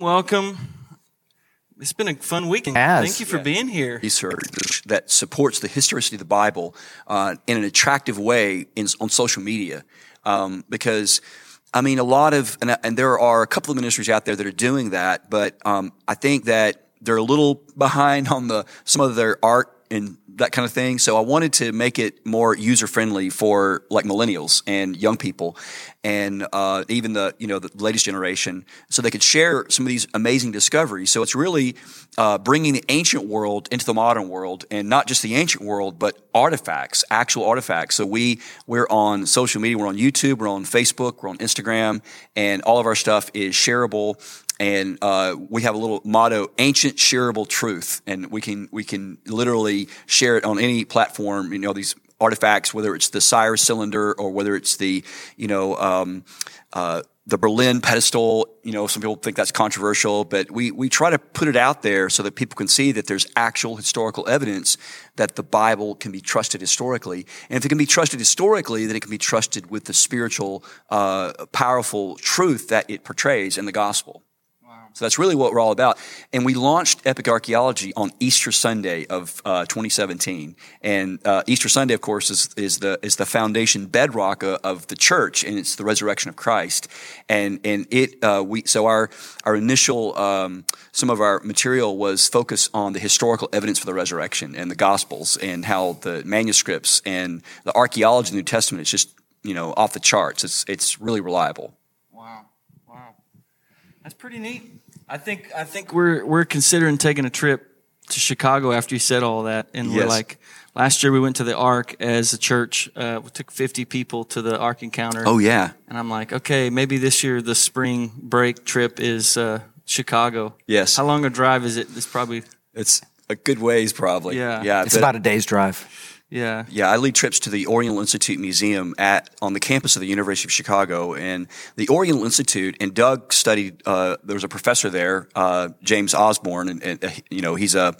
welcome. It's been a fun weekend. Has. Thank you for being here. research that supports the historicity of the Bible uh, in an attractive way in, on social media. Um, because, I mean, a lot of, and, and there are a couple of ministries out there that are doing that, but um, I think that they're a little behind on the some of their art and that kind of thing. So I wanted to make it more user friendly for like millennials and young people, and uh, even the you know the latest generation, so they could share some of these amazing discoveries. So it's really uh, bringing the ancient world into the modern world, and not just the ancient world, but artifacts, actual artifacts. So we we're on social media, we're on YouTube, we're on Facebook, we're on Instagram, and all of our stuff is shareable and uh, we have a little motto: "Ancient shareable truth," and we can we can literally share it on any platform. You know these artifacts, whether it's the Cyrus cylinder or whether it's the you know. Um, uh, the Berlin pedestal, you know, some people think that's controversial, but we, we try to put it out there so that people can see that there's actual historical evidence that the Bible can be trusted historically. And if it can be trusted historically, then it can be trusted with the spiritual, uh, powerful truth that it portrays in the gospel. So that's really what we're all about. And we launched Epic Archaeology on Easter Sunday of uh, 2017. And uh, Easter Sunday, of course, is, is the is the foundation bedrock of, of, the church, and it's the resurrection of Christ. And and it uh, we so our our initial um, some of our material was focused on the historical evidence for the resurrection and the Gospels and how the manuscripts and the archaeology in the New Testament is just you know off the charts. It's it's really reliable. Wow, wow, that's pretty neat. I think I think we're we're considering taking a trip to Chicago after you said all that, and we're like, last year we went to the Ark as a church. Uh, we took 50 people to the Ark encounter. Oh yeah, and I'm like, okay, maybe this year the spring break trip is uh, Chicago. Yes. How long a drive is it? It's probably it's a good ways, probably. Yeah, yeah. It's about a day's drive. Yeah. Yeah, I lead trips to the Oriental Institute Museum at on the campus of the University of Chicago, and the Oriental Institute. And Doug studied. Uh, there was a professor there, uh, James Osborne, and, and uh, you know he's a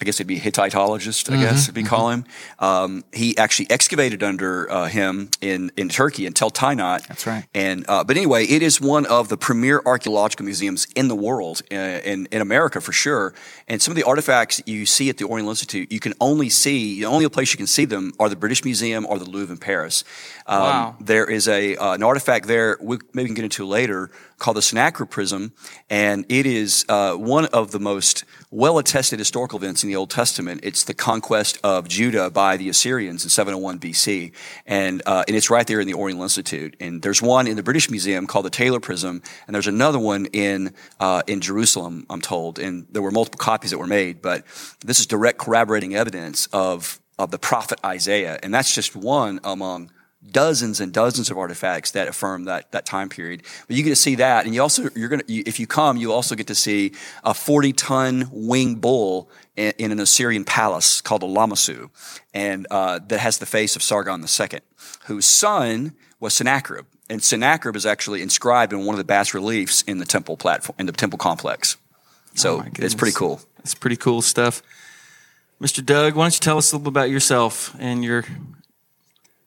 I guess it'd be Hittitologist, I mm-hmm. guess we call him. Um, he actually excavated under uh, him in, in Turkey in Tel Tayinat. That's right. And uh, but anyway, it is one of the premier archaeological museums in the world, uh, in in America for sure. And some of the artifacts you see at the Oriental Institute, you can only see the only place you can see them are the British Museum or the Louvre in Paris. Um, wow. There is a uh, an artifact there. We maybe we can get into later called the Sennacherib Prism, and it is uh, one of the most well attested historical events in the Old Testament. It's the conquest of Judah by the Assyrians in 701 BC, and uh, and it's right there in the Oriental Institute. And there's one in the British Museum called the Taylor Prism, and there's another one in uh, in Jerusalem, I'm told. And there were multiple copies that were made, but this is direct corroborating evidence of of the prophet Isaiah, and that's just one among dozens and dozens of artifacts that affirm that, that time period. But you get to see that, and you also you're gonna you, if you come, you also get to see a 40 ton winged bull in, in, an Assyrian palace called a Lamassu, and uh, that has the face of Sargon II, whose son was Sennacherib, and Sennacherib is actually inscribed in one of the bas reliefs in the temple platform in the temple complex. So oh it's pretty cool. It's pretty cool stuff. Mr. Doug, why don't you tell us a little bit about yourself and your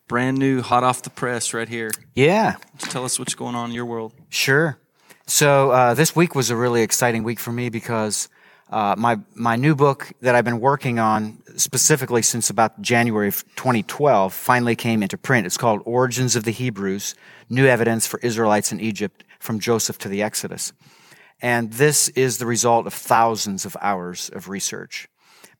brand new, hot off the press right here. Yeah. Tell us what's going on in your world. Sure. So uh, this week was a really exciting week for me because uh, my my new book that I've been working on specifically since about January of 2012 finally came into print. It's called Origins of the Hebrews: New Evidence for Israelites in Egypt from Joseph to the Exodus. And this is the result of thousands of hours of research.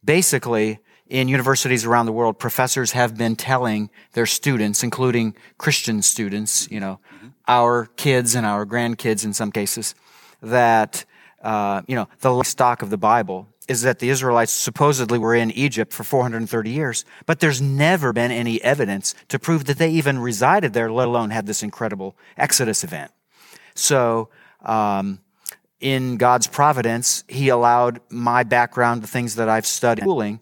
Basically, in universities around the world, professors have been telling their students, including Christian students, you know, mm-hmm. our kids and our grandkids in some cases, that, uh, you know, the stock of the Bible is that the Israelites supposedly were in Egypt for 430 years, but there's never been any evidence to prove that they even resided there, let alone had this incredible Exodus event. So, um, in God's providence, He allowed my background, the things that I've studied, schooling,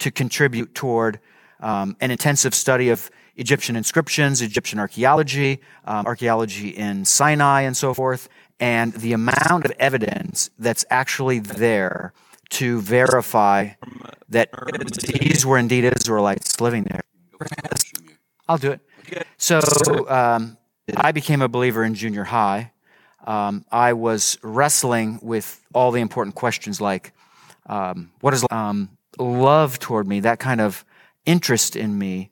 to contribute toward um, an intensive study of Egyptian inscriptions, Egyptian archaeology, um, archaeology in Sinai, and so forth, and the amount of evidence that's actually there to verify that these were indeed Israelites living there. I'll do it. So um, I became a believer in junior high. um, I was wrestling with all the important questions like, um, what is um, love toward me? That kind of interest in me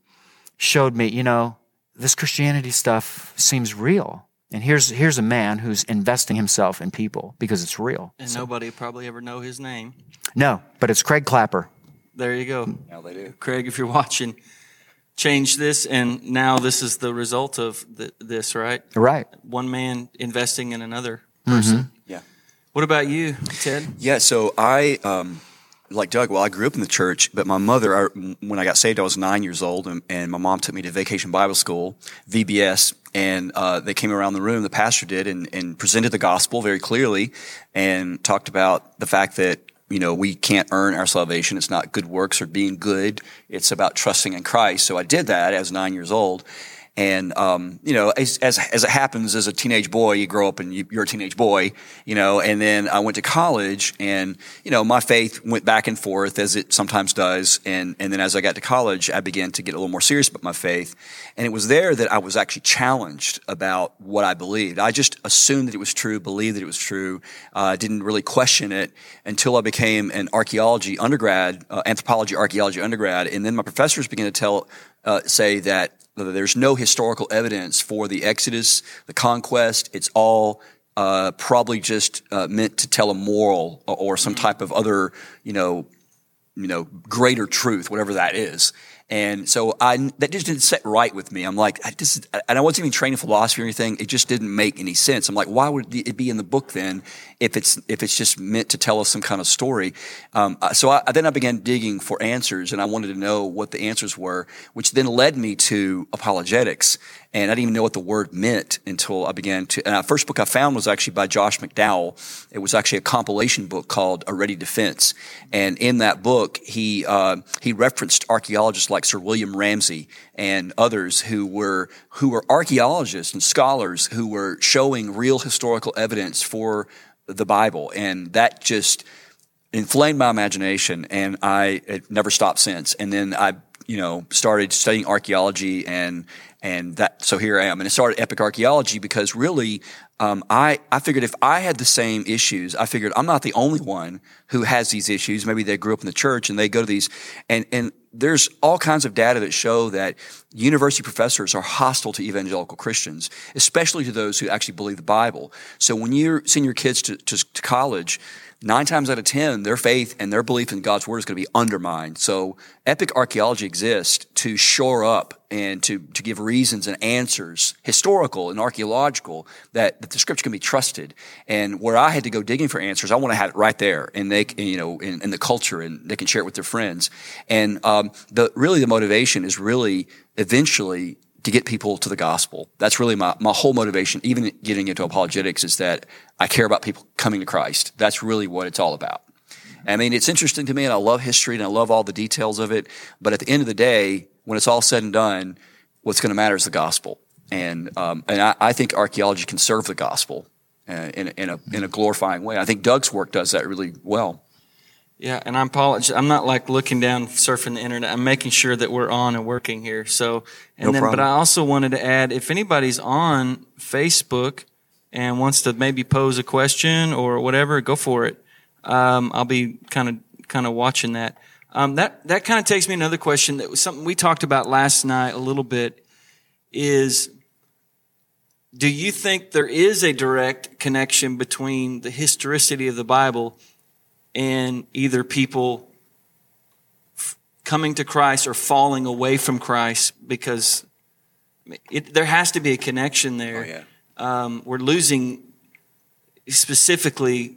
showed me, you know, this Christianity stuff seems real. And here's here's a man who's investing himself in people because it's real. And so. nobody probably ever know his name. No, but it's Craig Clapper. There you go. Now they do. Craig, if you're watching, change this, and now this is the result of the, this, right? Right. One man investing in another person. Mm-hmm. Yeah. What about you, Ted? Yeah. So I. Um, like Doug, well, I grew up in the church, but my mother, I, when I got saved, I was nine years old, and, and, my mom took me to Vacation Bible School, VBS, and uh, they came around the room, the pastor did, and, and presented the gospel very clearly, and talked about the fact that you know, we can't earn our salvation. It's not good works or being good. It's about trusting in Christ. So I did that as nine years old. And, um, you know, as, as, as, it happens as a teenage boy, you grow up and you, are a teenage boy, you know, and then I went to college and, you know, my faith went back and forth as it sometimes does. And, and then as I got to college, I began to get a little more serious about my faith. And it was there that I was actually challenged about what I believed. I just assumed that it was true, believed that it was true. I uh, didn't really question it until I became an archaeology undergrad, uh, anthropology archaeology undergrad. And then my professors began to tell, uh, say that there's no historical evidence for the Exodus, the conquest. It's all uh, probably just uh, meant to tell a moral or, or some type of other, you know, you know, greater truth, whatever that is. And so I, that just didn't set right with me. I'm like, I just, and I wasn't even trained in philosophy or anything. It just didn't make any sense. I'm like, why would it be in the book then if it's, if it's just meant to tell us some kind of story? Um, so I, then I began digging for answers and I wanted to know what the answers were, which then led me to apologetics. And I didn't even know what the word meant until I began to. And the first book I found was actually by Josh McDowell. It was actually a compilation book called A Ready Defense. And in that book, he uh, he referenced archaeologists like Sir William Ramsay and others who were who were archaeologists and scholars who were showing real historical evidence for the Bible. And that just inflamed my imagination, and I it never stopped since. And then I you know started studying archaeology and and that so here I am. And it started epic archaeology because really um, I I figured if I had the same issues, I figured I'm not the only one who has these issues. Maybe they grew up in the church and they go to these and and there's all kinds of data that show that university professors are hostile to evangelical Christians, especially to those who actually believe the Bible. So when you're sending your kids to, to, to college, nine times out of ten, their faith and their belief in God's word is going to be undermined. So epic archaeology exists to shore up and to, to give reasons and answers, historical and archaeological, that, that the scripture can be trusted. And where I had to go digging for answers, I want to have it right there, and they, you know, in, in the culture, and they can share it with their friends. And um, the really the motivation is really eventually to get people to the gospel. That's really my, my whole motivation, even getting into apologetics, is that I care about people coming to Christ. That's really what it's all about. I mean, it's interesting to me, and I love history and I love all the details of it. But at the end of the day, when it's all said and done, what's going to matter is the gospel. And, um, and I, I, think archaeology can serve the gospel uh, in, in, a, in a glorifying way. I think Doug's work does that really well. Yeah, and I'm apologize. I'm not like looking down surfing the internet. I'm making sure that we're on and working here. So, and no then, problem. but I also wanted to add, if anybody's on Facebook and wants to maybe pose a question or whatever, go for it. Um, I'll be kind of kind of watching that. Um, that that kind of takes me another question that was something we talked about last night a little bit. Is do you think there is a direct connection between the historicity of the Bible and either people f- coming to Christ or falling away from Christ because it, there has to be a connection there. Oh, yeah. um, we're losing specifically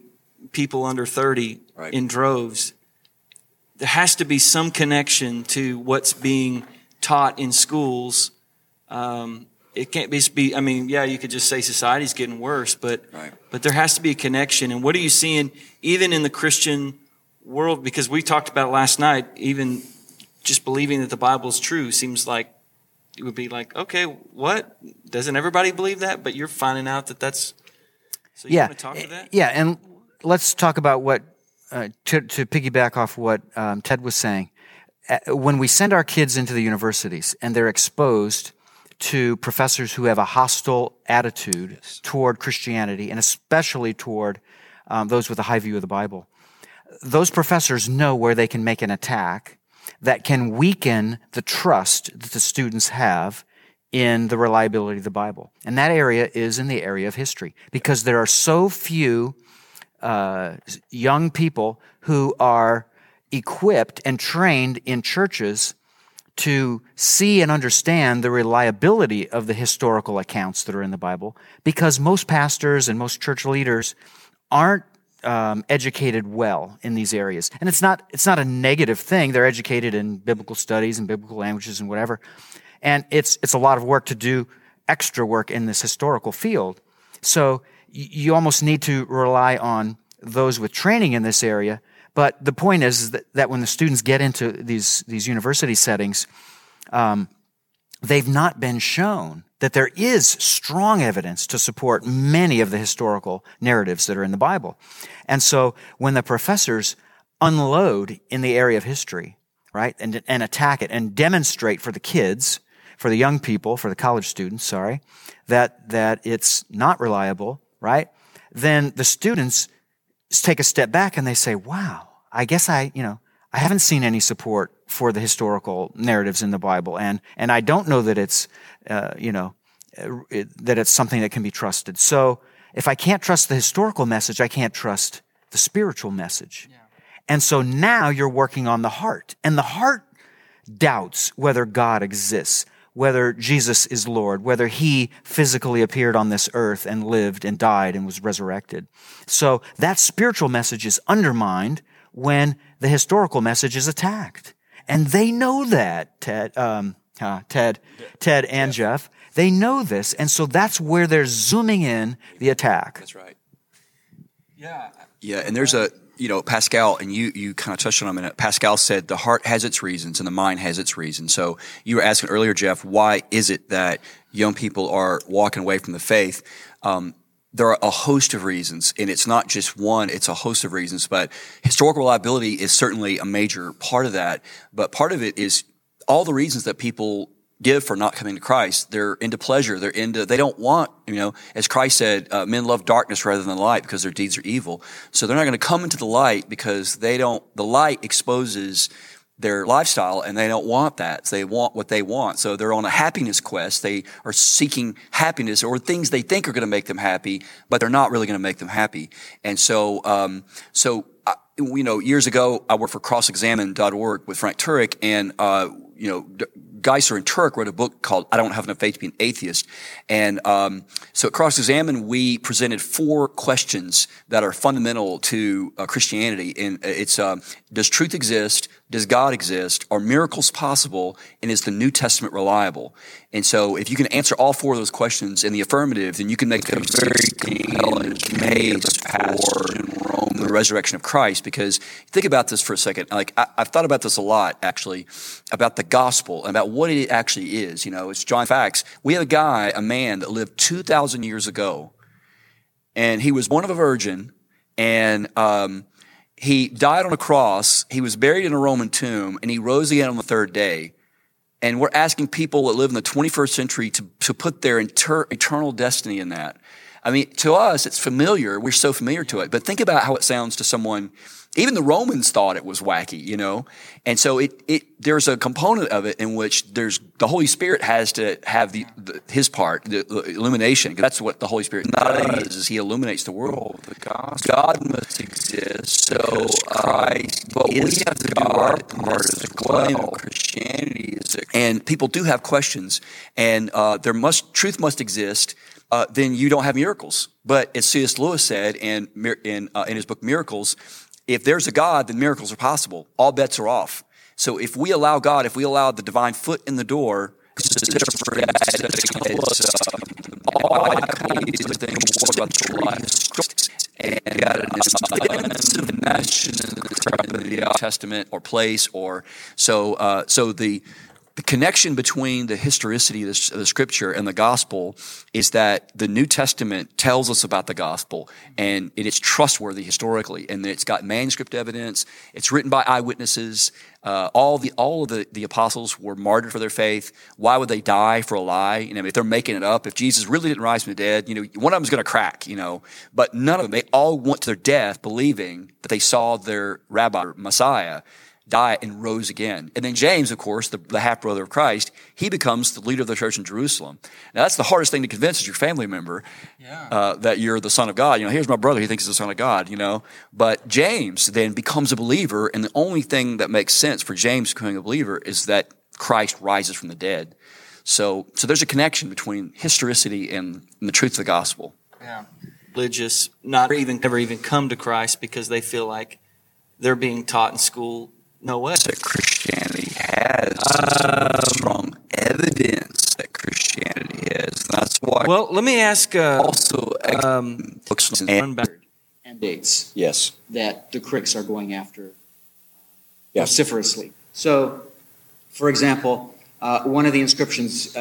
people under 30 right. in droves. There has to be some connection to what's being taught in schools um, it can't just be. I mean, yeah, you could just say society's getting worse, but right. but there has to be a connection. And what are you seeing even in the Christian world? Because we talked about it last night. Even just believing that the Bible is true seems like it would be like, okay, what doesn't everybody believe that? But you're finding out that that's. So you yeah, want to talk to that? Yeah, and let's talk about what uh, to to piggyback off what um, Ted was saying. Uh, when we send our kids into the universities and they're exposed to professors who have a hostile attitude yes. toward Christianity and especially toward um, those with a high view of the Bible. Those professors know where they can make an attack that can weaken the trust that the students have in the reliability of the Bible. And that area is in the area of history because there are so few uh, young people who are equipped and trained in churches to see and understand the reliability of the historical accounts that are in the Bible because most pastors and most church leaders aren't um, educated well in these areas. And it's not, it's not a negative thing. They're educated in biblical studies and biblical languages and whatever. And it's, it's a lot of work to do extra work in this historical field. So you almost need to rely on those with training in this area. But the point is, that, that when the students get into these, these university settings, um, they've not been shown that there is strong evidence to support many of the historical narratives that are in the Bible. And so when the professors unload in the area of history, right, and, and attack it and demonstrate for the kids, for the young people, for the college students, sorry, that, that it's not reliable, right, then the students take a step back and they say, wow, I guess I, you know, I haven't seen any support for the historical narratives in the Bible, and and I don't know that it's, uh, you know, uh, it, that it's something that can be trusted. So if I can't trust the historical message, I can't trust the spiritual message. Yeah. And so now you're working on the heart, and the heart doubts whether God exists, whether Jesus is Lord, whether he physically appeared on this earth and lived and died and was resurrected. So that spiritual message is undermined when the historical message is attacked. And they know that, Ted, um, uh, Ted, Ted and Jeff. They know this. And so that's where they're zooming in the attack. That's right. Yeah. Yeah. And there's a, you know, Pascal, and you, you kind of touched on a minute. Pascal said the heart has its reasons and the mind has its reasons. So you were asking earlier, Jeff, why is it that young people are walking away from the faith? Um, there are a host of reasons, and it's not just one, it's a host of reasons, but historical reliability is certainly a major part of that. But part of it is all the reasons that people give for not coming to Christ. They're into pleasure. They're into, they don't want, you know, as Christ said, uh, men love darkness rather than light because their deeds are evil. So they're not going to come into the light because they don't, the light exposes their lifestyle and they don't want that. So they want what they want. So they're on a happiness quest. They are seeking happiness or things they think are going to make them happy, but they're not really going to make them happy. And so, um, so, uh, you know, years ago, I worked for crossexamine.org with Frank Turek and, uh, you know, Geisler and Turek wrote a book called I Don't Have Enough Faith to Be an Atheist. And um, so at Cross Examine, we presented four questions that are fundamental to uh, Christianity. And it's uh, Does truth exist? Does God exist? Are miracles possible? And is the New Testament reliable? And so if you can answer all four of those questions in the affirmative, then you can make a very compelling case for resurrection of Christ. Because think about this for a second. Like I, have thought about this a lot, actually, about the gospel and about what it actually is. You know, it's John Facts. We have a guy, a man that lived 2,000 years ago, and he was born of a virgin, and um, he died on a cross, he was buried in a Roman tomb, and he rose again on the third day. And we're asking people that live in the 21st century to, to put their inter, eternal destiny in that. I mean, to us, it's familiar. We're so familiar to it. But think about how it sounds to someone even the Romans thought it was wacky, you know? And so it, it, there's a component of it in which there's, the Holy Spirit has to have the, the his part, the, the illumination. That's what the Holy Spirit does, is he illuminates the world. The gospel. God must exist. So, Christ, but we have to do our part as well. Christianity is, a, and people do have questions and, uh, there must, truth must exist. Uh, then you don't have miracles. But as C.S. Lewis said in, in, uh, in his book Miracles, if there's a God, then miracles are possible. All bets are off. So if we allow God, if we allow the divine foot in the door, and the message isn't the Testament or place or so uh, so the the connection between the historicity of the, of the, scripture and the gospel is that the New Testament tells us about the gospel and it's trustworthy historically and it's got manuscript evidence. It's written by eyewitnesses. Uh, all the all of the, the apostles were martyred for their faith. Why would they die for a lie? You know, if they're making it up, if Jesus really didn't rise from the dead, you know, one of them's going to crack. You know, but none of them. They all went to their death believing that they saw their rabbi Messiah die and rose again. And then James, of course, the, the half brother of Christ, he becomes the leader of the church in Jerusalem. Now that's the hardest thing to convince is your family member yeah. uh, that you're the son of God. You know, here's my brother; he thinks he's the son of God. You know, but James then becomes a believer, and the only thing that makes sense for James becoming a believer is that Christ rises from the dead. So, so there's a connection between historicity and, and the truth of the gospel. Yeah, religious, not even ever even come to Christ because they feel like they're being taught in school no way. That Christianity has um, strong evidence that Christianity has. That's why. Well, let me ask. Uh, also, um, and, and dates. Yes. That the critics are going after yes. vociferously. So, for example, uh, one of the inscriptions uh,